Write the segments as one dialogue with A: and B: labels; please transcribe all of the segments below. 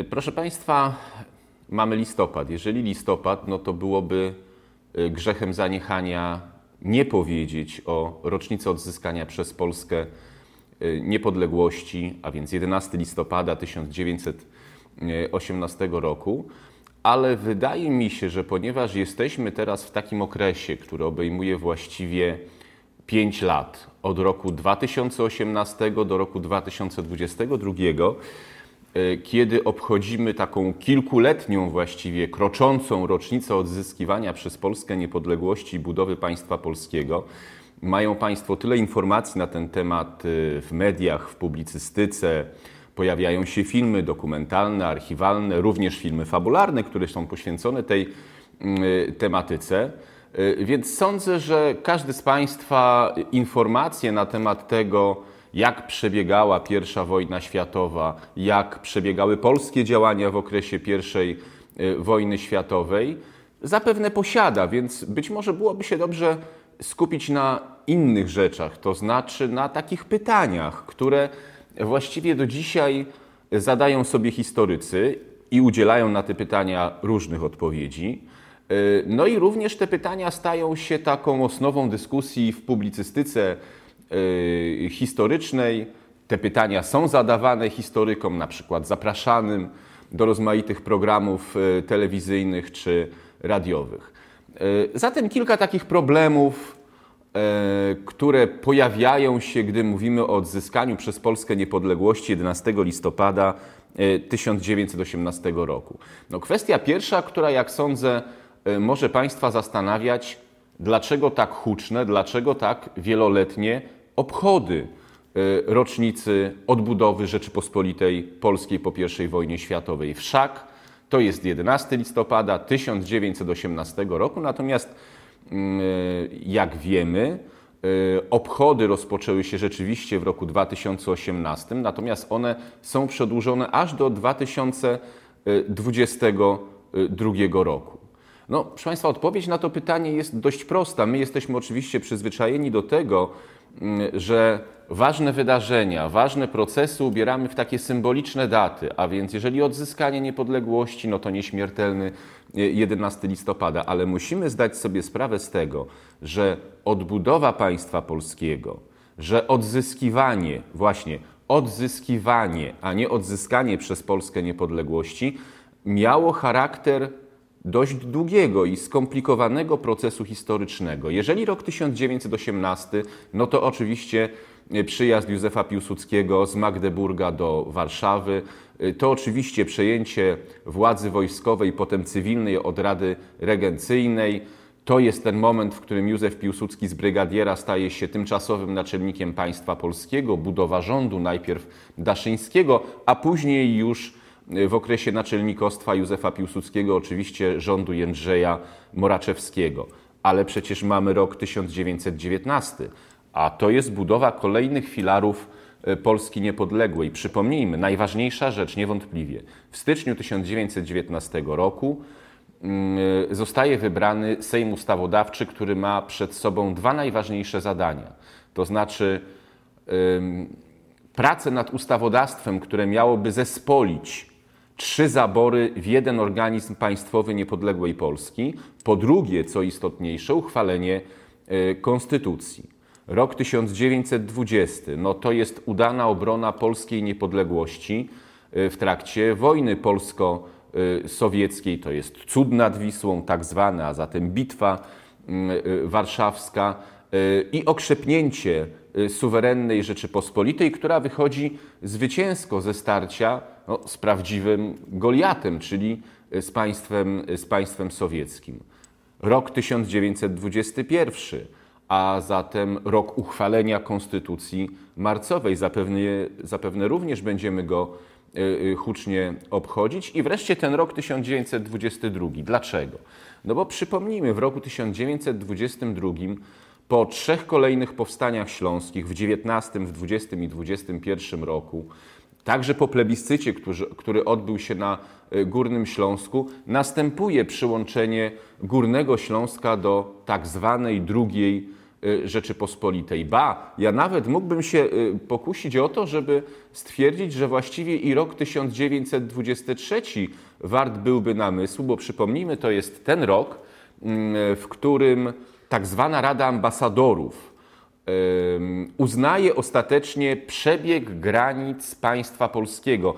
A: Y, Proszę Państwa, mamy listopad. Jeżeli listopad, no to byłoby y, grzechem zaniechania nie powiedzieć o rocznicy odzyskania przez Polskę y, niepodległości, a więc 11 listopada 1918 roku. Ale wydaje mi się, że ponieważ jesteśmy teraz w takim okresie, który obejmuje właściwie 5 lat, od roku 2018 do roku 2022, y, kiedy obchodzimy taką kilkuletnią właściwie kroczącą rocznicę odzyskiwania przez Polskę niepodległości i budowy państwa polskiego. Mają Państwo tyle informacji na ten temat y, w mediach, w publicystyce. Pojawiają się filmy dokumentalne, archiwalne, również filmy fabularne, które są poświęcone tej y, tematyce. Y, Więc sądzę, że każdy z Państwa informacje na temat tego, jak przebiegała I wojna światowa, jak przebiegały polskie działania w okresie I y, wojny światowej, zapewne posiada, więc być może byłoby się dobrze skupić na innych rzeczach, to znaczy na takich pytaniach, które właściwie do dzisiaj zadają sobie historycy i udzielają na te pytania różnych odpowiedzi. Y, No i również te pytania stają się taką osnową dyskusji w publicystyce historycznej. Te pytania są zadawane historykom, na przykład zapraszanym do rozmaitych programów y, telewizyjnych czy radiowych. Y, Zatem kilka takich problemów, które pojawiają się, gdy mówimy o odzyskaniu przez Polskę niepodległości 11 listopada e, 1918 roku. No, kwestia pierwsza, która jak sądzę może Państwa zastanawiać, dlaczego tak huczne, dlaczego tak wieloletnie obchody e, rocznicy odbudowy Rzeczypospolitej Polskiej po I wojnie światowej. Wszak to jest 11 listopada 1918 roku, natomiast mm, jak wiemy, y, obchody rozpoczęły się rzeczywiście w roku 2018, natomiast one są przedłużone aż do 2022 roku. No, proszę Państwa, odpowiedź na to pytanie jest dość prosta. My jesteśmy oczywiście przyzwyczajeni do tego, że ważne wydarzenia, ważne procesy ubieramy w takie symboliczne daty, a więc jeżeli odzyskanie niepodległości, no to nieśmiertelny e, 11 listopada, ale musimy zdać sobie sprawę z tego, że odbudowa państwa polskiego, że odzyskiwanie, właśnie odzyskiwanie, a nie odzyskanie przez Polskę niepodległości, miało charakter dość długiego i skomplikowanego procesu historycznego. Jeżeli rok 1918, no to oczywiście e, przyjazd Józefa Piłsudskiego z Magdeburga do Warszawy, e, to oczywiście przejęcie władzy wojskowej, potem cywilnej od Rady Regencyjnej. To jest ten moment, w którym Józef Piłsudski z brygadiera staje się tymczasowym naczelnikiem państwa polskiego, budowa rządu najpierw Daszyńskiego, a później już w okresie naczelnikostwa Józefa Piłsudskiego, oczywiście rządu Jędrzeja Moraczewskiego. Ale przecież mamy rok 1919, a to jest budowa kolejnych filarów e, Polski niepodległej. Przypomnijmy, najważniejsza rzecz niewątpliwie. W styczniu 1919 roku mm, zostaje wybrany Sejm Ustawodawczy, który ma przed sobą dwa najważniejsze zadania. To znaczy pracę nad ustawodawstwem, które miałoby zespolić trzy zabory w jeden organizm państwowy niepodległej Polski. Po drugie, co istotniejsze, uchwalenie e, konstytucji. Rok 1920 no to jest udana obrona polskiej niepodległości e, w trakcie wojny polsko-sowieckiej. To jest cud nad Wisłą, tak zwana, a zatem bitwa mm, e, warszawska i okrzepnięcie suwerennej Rzeczypospolitej, która wychodzi zwycięsko ze starcia no, z prawdziwym Goliatem, czyli z państwem, z państwem sowieckim. Rok 1921, a zatem rok uchwalenia Konstytucji Marcowej. Zapewne, zapewne również będziemy go y, y, hucznie obchodzić. I wreszcie ten rok 1922. Dlaczego? No bo przypomnijmy, w roku 1922 po trzech kolejnych powstaniach śląskich w XIX, w XX i XXI roku, także po plebiscycie, który, który odbył się na y, Górnym Śląsku, następuje przyłączenie Górnego Śląska do tak zwanej drugiej y, Rzeczypospolitej. Ba, ja nawet mógłbym się y, pokusić o to, żeby stwierdzić, że właściwie i rok 1923 wart byłby namysłu, bo przypomnijmy, to jest ten rok, mm, w którym tak zwana Rada Ambasadorów uznaje ostatecznie przebieg granic państwa polskiego.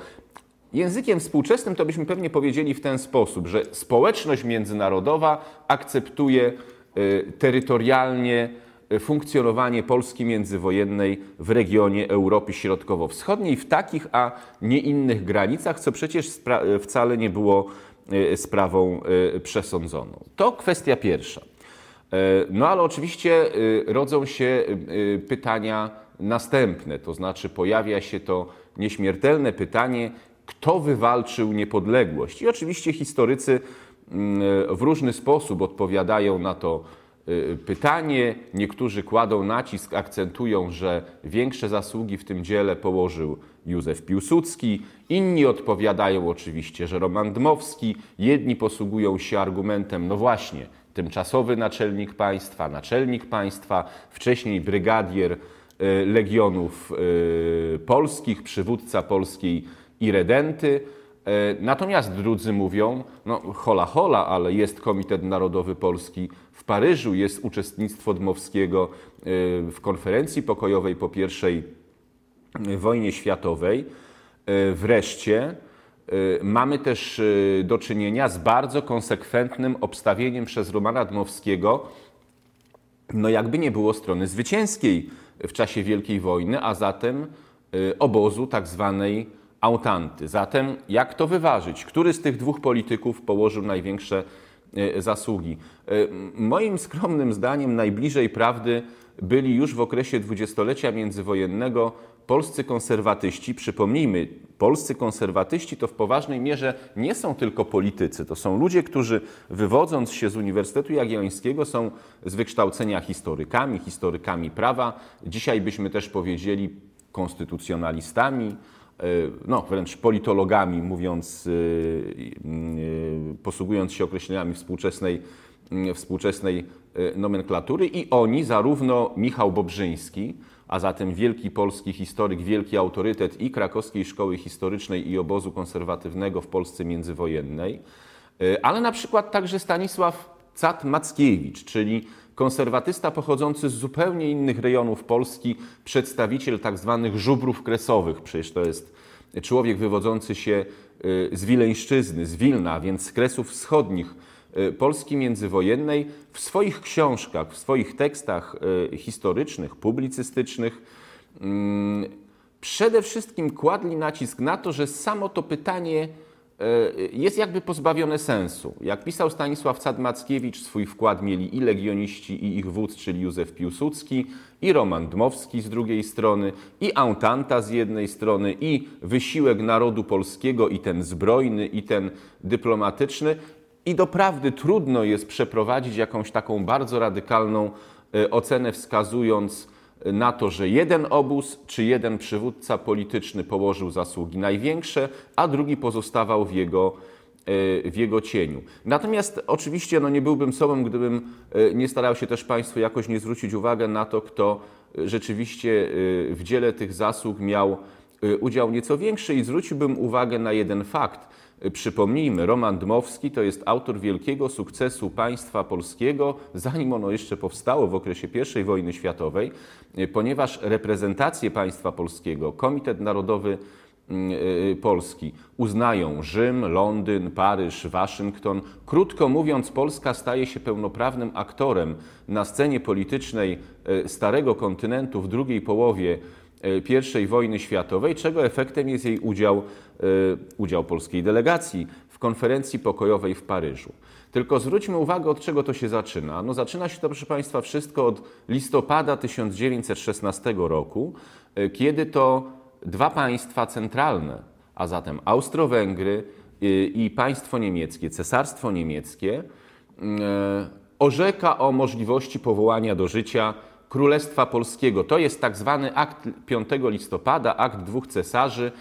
A: Językiem współczesnym to byśmy pewnie powiedzieli w ten sposób, że społeczność międzynarodowa akceptuje y, terytorialnie y, funkcjonowanie Polski międzywojennej w regionie Europy Środkowo-Wschodniej w takich, a nie innych granicach, co przecież wcale nie było y, sprawą przesądzoną. To kwestia pierwsza. No ale oczywiście rodzą się pytania następne, to znaczy pojawia się to nieśmiertelne pytanie, kto wywalczył niepodległość. I oczywiście historycy mm, w różny sposób odpowiadają na to pytanie. Niektórzy kładą nacisk, akcentują, że większe zasługi w tym dziele położył Józef Piłsudski. Inni odpowiadają oczywiście, że Roman Dmowski. Jedni posługują się argumentem, no właśnie, tymczasowy naczelnik państwa, naczelnik państwa, wcześniej brygadier y, legionów y, polskich, przywódca polskiej i redenty. E, natomiast drudzy mówią, no hola hola, ale jest Komitet Narodowy Polski w Paryżu, jest uczestnictwo Dmowskiego e, w konferencji pokojowej po I wojnie światowej. E, wreszcie mamy też do czynienia z bardzo konsekwentnym obstawieniem przez Romana Dmowskiego, no jakby nie było strony zwycięskiej w czasie Wielkiej Wojny, a zatem obozu tak zwanej autanty. Zatem jak to wyważyć? Który z tych dwóch polityków położył największe e, zasługi? E, moim skromnym zdaniem najbliżej prawdy byli już w okresie dwudziestolecia międzywojennego polscy konserwatyści. Przypomnijmy, polscy konserwatyści to w poważnej mierze nie są tylko politycy. To są ludzie, którzy wywodząc się z Uniwersytetu Jagiellońskiego są z wykształcenia historykami, historykami prawa. Dzisiaj byśmy też powiedzieli konstytucjonalistami, E, no, wręcz politologami, mówiąc, e, e, posługując się określeniami współczesnej, współczesnej nomenklatury i oni, zarówno Michał Bobrzyński, a zatem wielki polski historyk, wielki autorytet i krakowskiej szkoły historycznej i obozu konserwatywnego w Polsce międzywojennej, ale na przykład także Stanisław Cat-Mackiewicz, czyli konserwatysta pochodzący z zupełnie innych rejonów Polski, przedstawiciel tak zwanych żubrów kresowych. Przecież to jest człowiek wywodzący się y, z Wileńszczyzny, z Wilna, więc z kresów wschodnich Polski międzywojennej, w swoich książkach, w swoich tekstach y, historycznych, publicystycznych, mm, przede wszystkim kładli nacisk na to, że samo to pytanie E, jest jakby pozbawione sensu. Jak pisał Stanisław Cadmackiewicz, swój wkład mieli i legioniści, i ich wódz, czyli Józef Piłsudski, i Roman Dmowski z drugiej strony, i Autanta z jednej strony, i wysiłek narodu polskiego, i ten zbrojny, i ten dyplomatyczny. I doprawdy trudno jest przeprowadzić jakąś taką bardzo radykalną e, ocenę, wskazując, na to, że jeden obóz czy jeden przywódca polityczny położył zasługi największe, a drugi pozostawał w jego, e, w jego cieniu. Natomiast oczywiście no, nie byłbym sobą, gdybym e, nie starał się też Państwu jakoś nie zwrócić uwagę na to, kto rzeczywiście e, w dziele tych zasług miał udział nieco większy i zwróciłbym uwagę na jeden fakt. Przypomnijmy, Roman Dmowski to jest autor wielkiego sukcesu państwa polskiego, zanim ono jeszcze powstało w okresie I wojny światowej, ponieważ reprezentację państwa polskiego, Komitet Narodowy y, Polski uznają Rzym, Londyn, Paryż, Waszyngton. Krótko mówiąc, Polska staje się pełnoprawnym aktorem na scenie politycznej y, Starego Kontynentu w drugiej połowie y, I wojny światowej, czego efektem jest jej udział Y, udział polskiej delegacji w konferencji pokojowej w Paryżu. Tylko zwróćmy uwagę, od czego to się zaczyna. No, zaczyna się to, proszę Państwa, wszystko od listopada 1916 roku, y, kiedy to dwa państwa centralne, a zatem Austro-Węgry y, i państwo niemieckie, cesarstwo niemieckie, orzeka o możliwości powołania do życia Królestwa Polskiego. To jest tak zwany akt 5 listopada, akt dwóch cesarzy,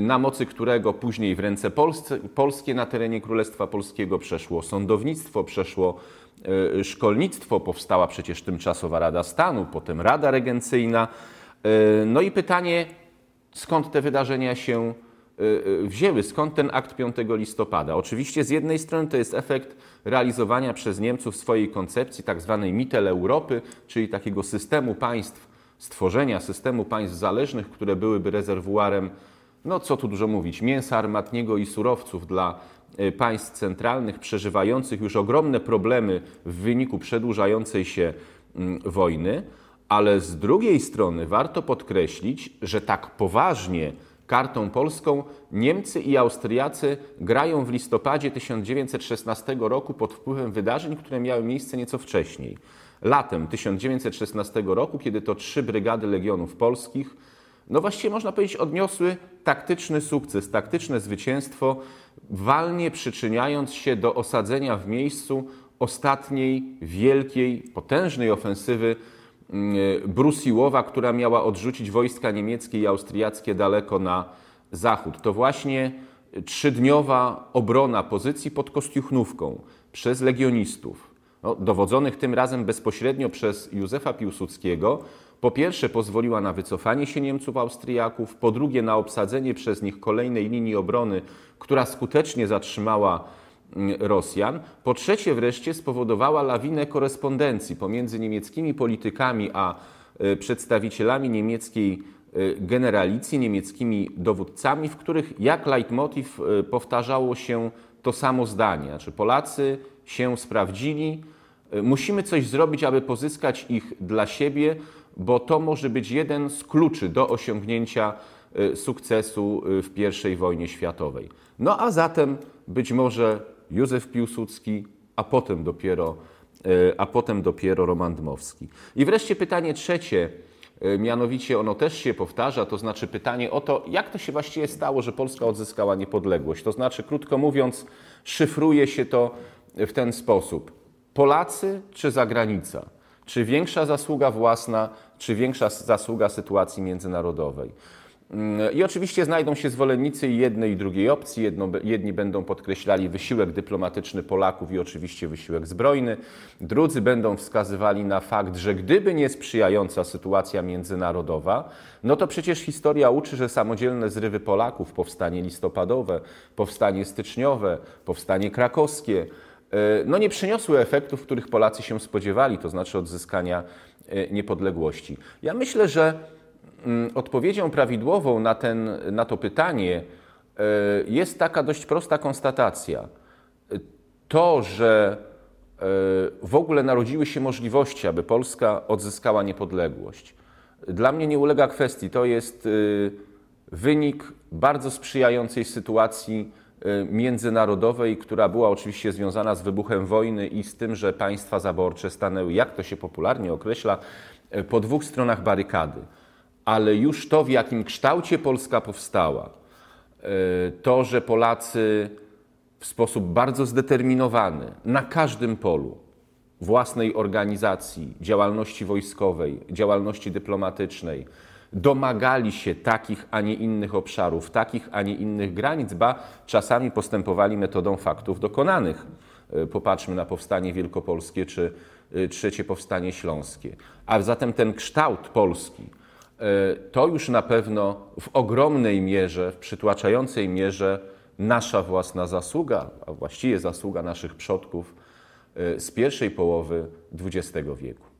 A: na mocy którego później w ręce polsce, polskie na terenie Królestwa Polskiego przeszło sądownictwo, przeszło szkolnictwo, powstała przecież tymczasowa Rada Stanu, potem Rada Regencyjna. No i pytanie, skąd te wydarzenia się wzięły, skąd ten akt 5 listopada? Oczywiście z jednej strony to jest efekt realizowania przez Niemców swojej koncepcji tzw. Tak Mittel Europy, czyli takiego systemu państw, stworzenia systemu państw zależnych, które byłyby rezerwuarem no co tu dużo mówić, mięsa armatniego i surowców dla e, państw centralnych przeżywających już ogromne problemy w wyniku przedłużającej się mm, wojny, ale z drugiej strony warto podkreślić, że tak poważnie kartą polską Niemcy i Austriacy grają w listopadzie 1916 roku pod wpływem wydarzeń, które miały miejsce nieco wcześniej. Latem 1916 roku, kiedy to trzy brygady legionów polskich no właściwie można powiedzieć, odniosły taktyczny sukces, taktyczne zwycięstwo, walnie przyczyniając się do osadzenia w miejscu ostatniej wielkiej, potężnej ofensywy Brusiłowa, która miała odrzucić wojska niemieckie i austriackie daleko na zachód. To właśnie trzydniowa obrona pozycji pod Kostiuchnówką przez legionistów, no, dowodzonych tym razem bezpośrednio przez Józefa Piłsudskiego, po pierwsze pozwoliła na wycofanie się Niemców Austriaków, po drugie na obsadzenie przez nich kolejnej linii obrony, która skutecznie zatrzymała Rosjan. Po trzecie wreszcie spowodowała lawinę korespondencji pomiędzy niemieckimi politykami a e, przedstawicielami niemieckiej e, generalicji, niemieckimi dowódcami, w których jak leitmotiv e, powtarzało się to samo zdanie. Znaczy Polacy się sprawdzili, musimy coś zrobić, aby pozyskać ich dla siebie, bo to może być jeden z kluczy do osiągnięcia sukcesu w I wojnie światowej. No a zatem być może Józef Piłsudski, a potem dopiero, y, a potem dopiero Roman Dmowski. I wreszcie pytanie trzecie, mianowicie ono też się powtarza, to znaczy pytanie o to, jak to się właściwie stało, że Polska odzyskała niepodległość. To znaczy, krótko mówiąc, szyfruje się to w ten sposób. Polacy czy zagranica? Czy większa zasługa własna, czy większa zasługa sytuacji międzynarodowej? I oczywiście znajdą się zwolennicy jednej i drugiej opcji. Jedno, jedni będą podkreślali wysiłek dyplomatyczny Polaków i oczywiście wysiłek zbrojny. Drudzy będą wskazywali na fakt, że gdyby nie sprzyjająca sytuacja międzynarodowa, no to przecież historia uczy, że samodzielne zrywy Polaków, powstanie listopadowe, powstanie styczniowe, powstanie krakowskie, E, no nie przyniosły efektów, których Polacy się spodziewali, to znaczy odzyskania e, niepodległości. Ja myślę, że odpowiedzią prawidłową na, ten, na to pytanie e, jest taka dość prosta konstatacja. To, że w ogóle narodziły się możliwości, aby Polska odzyskała niepodległość, dla mnie nie ulega kwestii. To jest wynik bardzo sprzyjającej sytuacji międzynarodowej, która była oczywiście związana z wybuchem wojny i z tym, że państwa zaborcze stanęły, jak to się popularnie określa, po dwóch stronach barykady. Ale już to, w jakim kształcie Polska powstała, y, to, że Polacy w sposób bardzo zdeterminowany na każdym polu własnej organizacji, działalności wojskowej, działalności dyplomatycznej, domagali się takich, a nie innych obszarów, takich, a nie innych granic, ba czasami postępowali metodą faktów dokonanych. E, popatrzmy na powstanie wielkopolskie czy e, trzecie powstanie śląskie. A zatem ten kształt Polski e, to już na pewno w ogromnej mierze, w przytłaczającej mierze nasza własna zasługa, a właściwie zasługa naszych przodków z pierwszej połowy XX wieku.